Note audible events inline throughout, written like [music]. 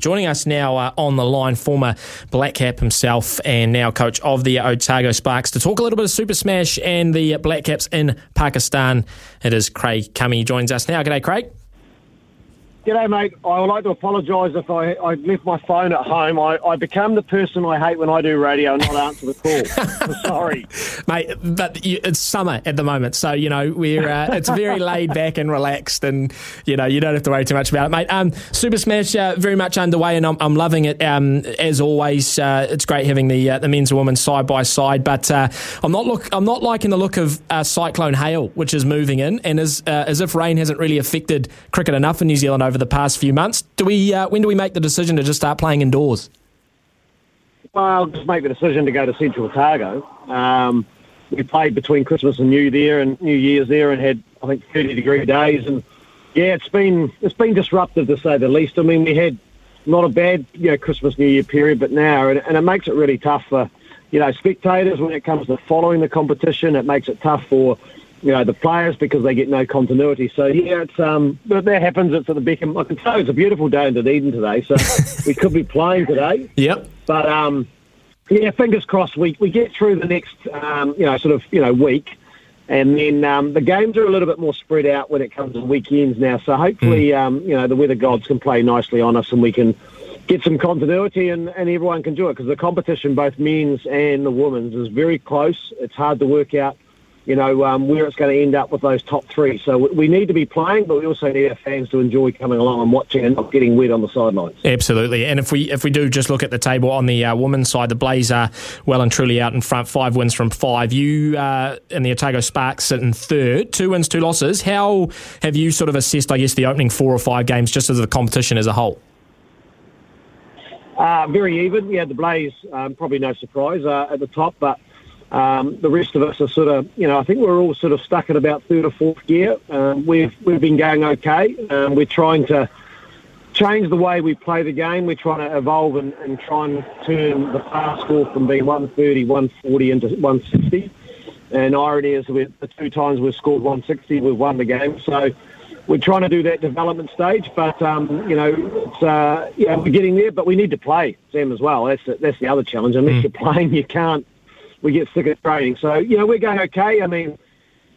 Joining us now uh, on the line, former Black Cap himself and now coach of the Otago Sparks to talk a little bit of Super Smash and the Black Caps in Pakistan. It is Craig Cumming joins us now. G'day, Craig. G'day, mate. I would like to apologise if I, I left my phone at home. I, I become the person I hate when I do radio and not answer the call. [laughs] sorry, mate. But you, it's summer at the moment, so you know we're uh, it's very [laughs] laid back and relaxed, and you know you don't have to worry too much about it, mate. Um, Super Smash uh, very much underway, and I'm, I'm loving it. Um, as always, uh, it's great having the uh, the men's and women's side by side. But uh, I'm not look I'm not liking the look of uh, Cyclone Hale, which is moving in, and as as if rain hasn't really affected cricket enough in New Zealand over the past few months. Do we? Uh, when do we make the decision to just start playing indoors? Well, I'll just make the decision to go to Central Otago. Um, we played between Christmas and New there and New Year's there, and had I think 30 degree days. And yeah, it's been it's been disruptive to say the least. I mean, we had not a bad you know Christmas New Year period, but now and, and it makes it really tough for you know spectators when it comes to following the competition. It makes it tough for you know the players because they get no continuity. So yeah, it's um, but that happens. It's at the Beckham. I can tell it's a beautiful day in Dunedin today, so [laughs] we could be playing today. Yep. But um, yeah, fingers crossed. We we get through the next um, you know sort of you know week, and then um, the games are a little bit more spread out when it comes to weekends now. So hopefully mm. um, you know the weather gods can play nicely on us, and we can get some continuity and, and everyone can do it because the competition, both men's and the women's, is very close. It's hard to work out you know, um, where it's going to end up with those top three. So we need to be playing, but we also need our fans to enjoy coming along and watching and not getting wet on the sidelines. Absolutely. And if we if we do just look at the table on the uh, women's side, the Blaze are well and truly out in front, five wins from five. You uh, and the Otago Sparks sit in third, two wins, two losses. How have you sort of assessed, I guess, the opening four or five games just as the competition as a whole? Uh, very even. Yeah, the Blaze, um, probably no surprise uh, at the top, but um, the rest of us are sort of, you know, I think we're all sort of stuck at about third or fourth gear. Um, we've we've been going okay. Um, we're trying to change the way we play the game. We're trying to evolve and, and try and turn the fast score from being 130, 140 into 160. And irony is, the two times we've scored 160, we've won the game. So we're trying to do that development stage, but um, you know, it's, uh, yeah, we're getting there. But we need to play, Sam, as well. That's the, that's the other challenge. Unless mm. you're playing, you can't we get sick of training. So, you know, we're going okay. I mean,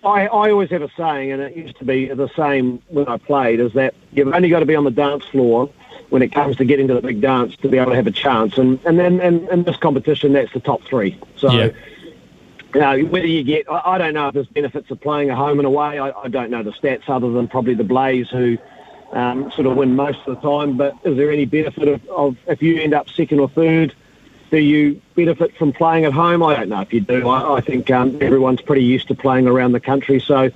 I, I always have a saying, and it used to be the same when I played, is that you've only got to be on the dance floor when it comes to getting to the big dance to be able to have a chance. And and then and in this competition, that's the top three. So, yeah. you know, whether you get, I, I, don't know if there's benefits of playing a home and away. I, I don't know the stats other than probably the Blaze who um, sort of win most of the time. But is there any benefit of, of if you end up second or third? Do you benefit from playing at home? I don't know if you do. I, I think um, everyone's pretty used to playing around the country. So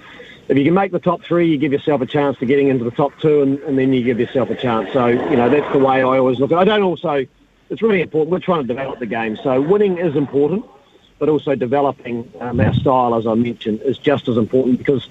if you can make the top three, you give yourself a chance to getting into the top two, and, and then you give yourself a chance. So, you know, that's the way I always look at it. I don't also, it's really important. We're trying to develop the game. So winning is important, but also developing um, our style, as I mentioned, is just as important because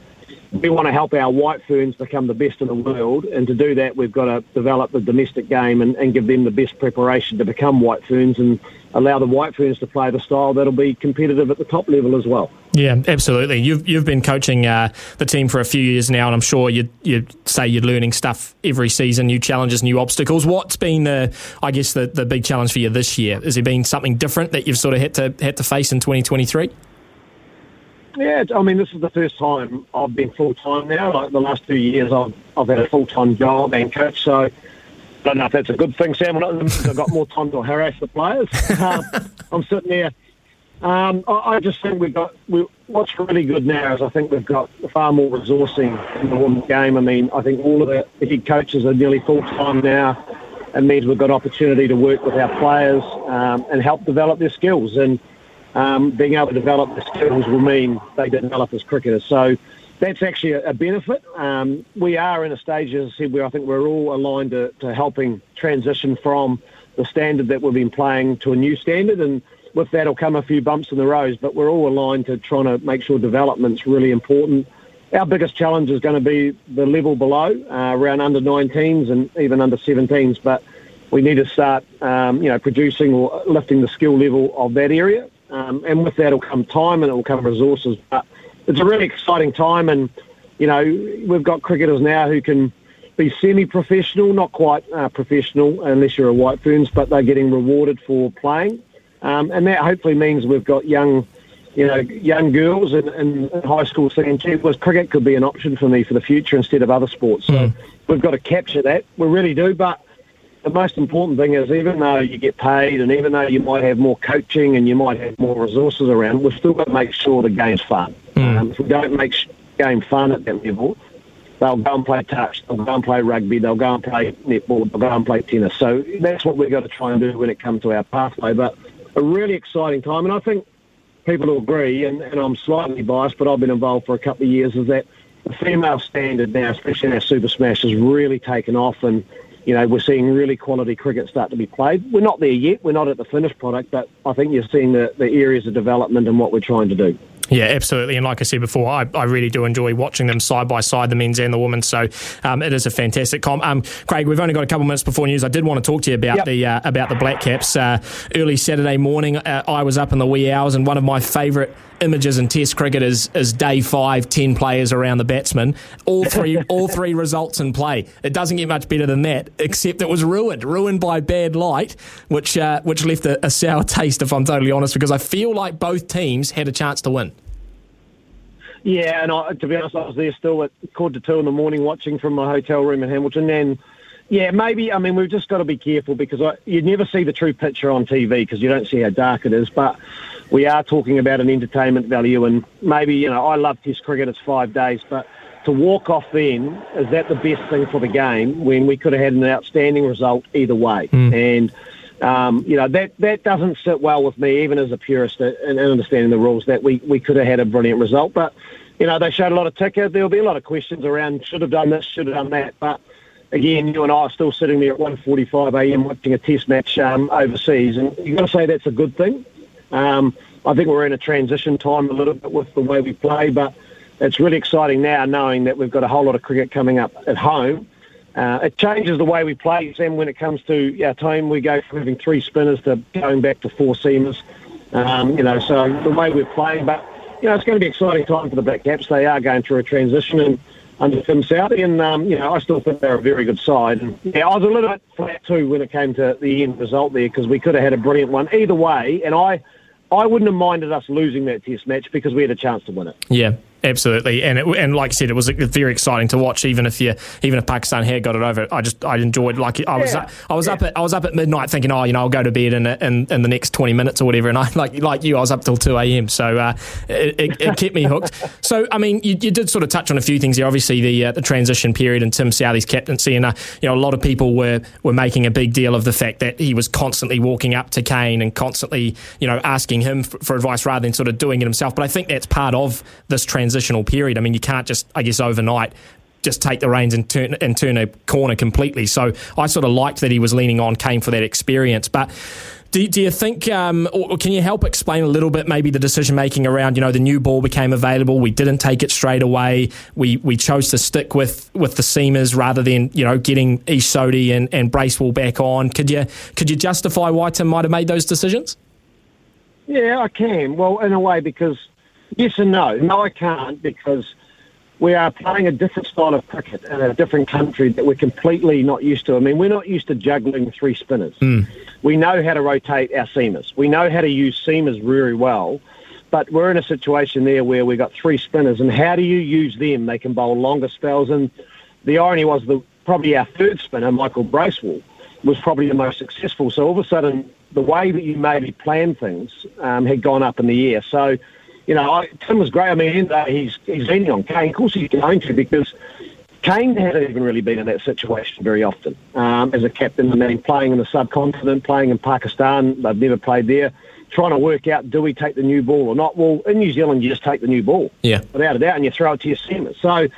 we want to help our white ferns become the best in the world, and to do that, we've got to develop the domestic game and, and give them the best preparation to become white ferns and allow the white ferns to play the style that'll be competitive at the top level as well. Yeah, absolutely. You've you've been coaching uh, the team for a few years now, and I'm sure you you say you're learning stuff every season, new challenges, new obstacles. What's been the I guess the, the big challenge for you this year? Has there been something different that you've sort of had to had to face in 2023? Yeah, I mean, this is the first time I've been full time now. Like the last two years, I've I've had a full time job and coach. So I don't know if that's a good thing, Sam. I've got more time to harass the players. Um, I'm sitting there. Um, I, I, just think we've got we, what's really good now is I think we've got far more resourcing in the women's game. I mean, I think all of the, the head coaches are nearly full time now. It means we've got opportunity to work with our players um, and help develop their skills and um, being able to develop the skills will mean they develop as cricketers. So that's actually a, a benefit. Um, we are in a stage, as I said, where I think we're all aligned to, to helping transition from the standard that we've been playing to a new standard. And with that will come a few bumps in the road, but we're all aligned to trying to make sure development's really important. Our biggest challenge is going to be the level below, uh, around under 19s and even under 17s. But we need to start, um, you know, producing or lifting the skill level of that area. Um, and with that will come time and it will come resources. But it's a really exciting time, and you know we've got cricketers now who can be semi-professional, not quite uh, professional unless you're a White Ferns, but they're getting rewarded for playing, um, and that hopefully means we've got young, you know, young girls in, in, high school saying, "Gee, well, cricket could be an option for me for the future instead of other sports." So mm. we've got to capture that. We really do, but. The most important thing is, even though you get paid, and even though you might have more coaching and you might have more resources around, we've still got to make sure the game's fun. Mm. Um, if we don't make game fun at that level, they'll go and play touch, they'll go and play rugby, they'll go and play netball, they'll go and play tennis. So that's what we've got to try and do when it comes to our pathway. But a really exciting time, and I think people will agree, and, and I'm slightly biased, but I've been involved for a couple of years, is that the female standard now, especially in our Super Smash, has really taken off and you know, we're seeing really quality cricket start to be played. We're not there yet. We're not at the finished product, but I think you're seeing the, the areas of development and what we're trying to do. Yeah, absolutely. And like I said before, I, I really do enjoy watching them side by side, the men's and the women's. So um, it is a fantastic comp. Um, Craig, we've only got a couple minutes before news. I did want to talk to you about yep. the uh, about the Black Caps. Uh, early Saturday morning, uh, I was up in the wee hours, and one of my favourite images in Test cricket is, is day five, ten players around the batsman. All three, [laughs] all three results in play. It doesn't get much better than that, except it was ruined, ruined by bad light, which uh, which left a, a sour [laughs] taste, if I'm totally honest, because I feel like both teams had a chance to win. Yeah, and I, to be honest, I was there still at quarter to two in the morning watching from my hotel room in Hamilton. And yeah, maybe, I mean, we've just got to be careful because I, you never see the true picture on TV because you don't see how dark it is. But we are talking about an entertainment value. And maybe, you know, I love Test cricket, it's five days. But to walk off then, is that the best thing for the game when we could have had an outstanding result either way? Mm. And um, you know that that doesn't sit well with me, even as a purist and understanding the rules. That we, we could have had a brilliant result, but you know they showed a lot of ticker. There'll be a lot of questions around should have done this, should have done that. But again, you and I are still sitting there at 1:45 a.m. watching a Test match um, overseas, and you've got to say that's a good thing. Um, I think we're in a transition time a little bit with the way we play, but it's really exciting now knowing that we've got a whole lot of cricket coming up at home uh, it changes the way we play, Sam, when it comes to our team. We go from having three spinners to going back to four seamers. Um, you know, so the way we're playing, but, you know, it's going to be an exciting time for the Black Caps. They are going through a transition and under Tim Southee, and, um, you know, I still think they're a very good side. And, yeah, I was a little bit flat, too, when it came to the end result there because we could have had a brilliant one either way, and I, I wouldn't have minded us losing that test match because we had a chance to win it. Yeah, Absolutely, and it, and like I said, it was very exciting to watch. Even if you, even if Pakistan had got it over, I just I enjoyed. Like I was, yeah. I was yeah. up at I was up at midnight thinking, oh, you know, I'll go to bed in in, in the next twenty minutes or whatever. And I [laughs] like like you, I was up till two a.m. So uh, it, it, it, kept me hooked. [laughs] so I mean, you, you, did sort of touch on a few things here. Obviously, the uh, the transition period and Tim Southee's captaincy, and uh, you know, a lot of people were were making a big deal of the fact that he was constantly walking up to Kane and constantly, you know, asking him for, for advice rather than sort of doing it himself. But I think that's part of this transitional period. I mean you can't just, I guess, overnight just take the reins and turn and turn a corner completely. So I sort of liked that he was leaning on Kane for that experience, but. Do, do you think, um, or can you help explain a little bit maybe the decision making around, you know, the new ball became available, we didn't take it straight away, we we chose to stick with, with the seamers rather than, you know, getting Ish Sodhi and, and Bracewell back on. Could you could you justify why Tim might have made those decisions? Yeah, I can. Well, in a way, because yes and no. No, I can't because we are playing a different style of cricket in a different country that we're completely not used to. I mean, we're not used to juggling three spinners. Mm. We know how to rotate our seamers. We know how to use seamers very well, but we're in a situation there where we've got three spinners, and how do you use them? They can bowl longer spells, and the irony was that probably our third spinner, Michael Bracewell, was probably the most successful. So all of a sudden, the way that you maybe plan things um, had gone up in the air. So you know, I, Tim was great. I mean, he's he's leaning on Kane. Of course, he's going to because Kane hasn't even really been in that situation very often um, as a captain. I mean, playing in the subcontinent, playing in Pakistan, they've never played there. Trying to work out do we take the new ball or not? Well, in New Zealand, you just take the new ball, yeah, without a doubt, and you throw it to your seamers. So,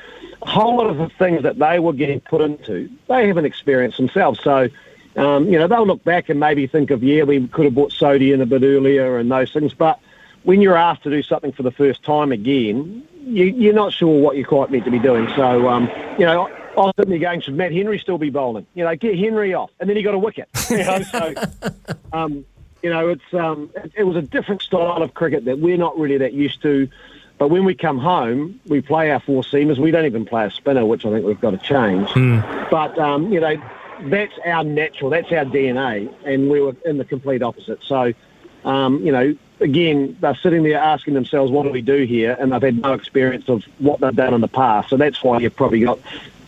a whole lot of the things that they were getting put into, they haven't experienced themselves. So. Um, you know, they'll look back and maybe think of, yeah, we could have bought Sodhi in a bit earlier and those things. But when you're asked to do something for the first time again, you, are not sure what you're quite meant to be doing. So, um, you know, I was there going, should Matt Henry still be bowling? You know, get Henry off. And then he got a wicket. [laughs] You know, so, um, you know, it's um, it, it, was a different style of cricket that we're not really that used to. But when we come home, we play our four seamers. We don't even play a spinner, which I think we've got to change. Mm. But um, you know, that's our natural, that's our DNA, and we were in the complete opposite. So, um, you know, again, they're sitting there asking themselves, what do we do here? And they've had no experience of what they've done in the past. So that's why you've probably got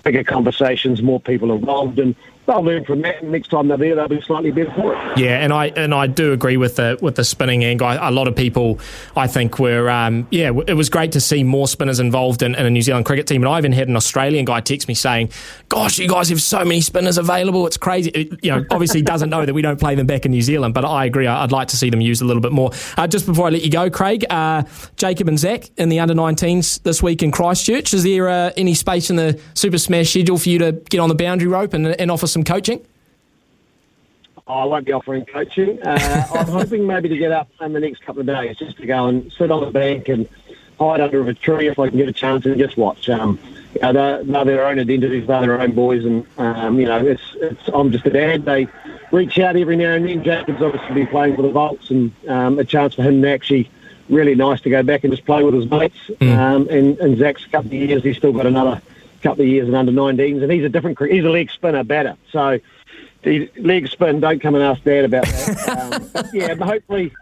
bigger conversations, more people involved, and they'll learn from that. And next time they're there, they'll be slightly better for it. Yeah, and I and I do agree with the with the spinning angle. A lot of people, I think, were um, yeah. It was great to see more spinners involved in, in, a New Zealand cricket team. And I even had an Australian guy text me saying, "Gosh, you guys have so many spinners available. It's crazy." It, you know, obviously doesn't know that we don't play them back in New Zealand, but I agree. I'd like to see them used a little bit more. Uh, just before I let you go, Craig, uh, Jacob and Zach in the under 19s this week in Christchurch. Is there uh, any space in the Super Smash schedule for you to get on the boundary rope and, and offer some coaching? I won't be offering coaching. Uh, [laughs] I'm hoping maybe to get up in the next couple of days just to go and sit on the bank and hide under a tree if I can get a chance and just watch. Um, you know, they're, they're their own identities, they're their own boys, and um, you know, it's, it's I'm just a dad. They reach out every now and then. Jacob's obviously been playing for the Volts, and um, a chance for him to actually really nice to go back and just play with his mates. Mm. Um, and, and Zach's a couple of years, he's still got another couple of years in under 19s, and he's a different. He's a leg spinner batter, so the leg spin. Don't come and ask Dad about that. um, [laughs] yeah, but hopefully,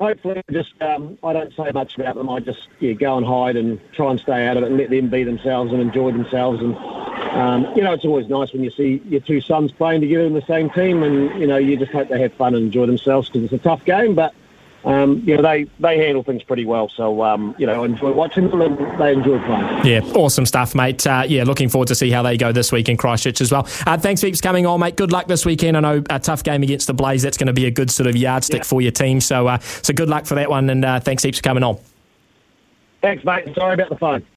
hopefully, just um, I don't say much about them. I just yeah go and hide and try and stay out of it and let them be themselves and enjoy themselves. And um, you know, it's always nice when you see your two sons playing together in the same team, and you know, you just hope they have fun and enjoy themselves because it's a tough game, but um, you know, they, they handle things pretty well. So, um, you know, I enjoy watching them and they enjoy playing. Yeah, awesome stuff, mate. Uh, yeah, looking forward to see how they go this week in Christchurch as well. Uh, thanks heaps coming on, mate. Good luck this weekend. I know a tough game against the Blaze. That's going to be a good sort of yardstick yeah. for your team. So, uh, so good luck for that one. And uh, thanks heaps for coming on. Thanks, mate. Sorry about the phone.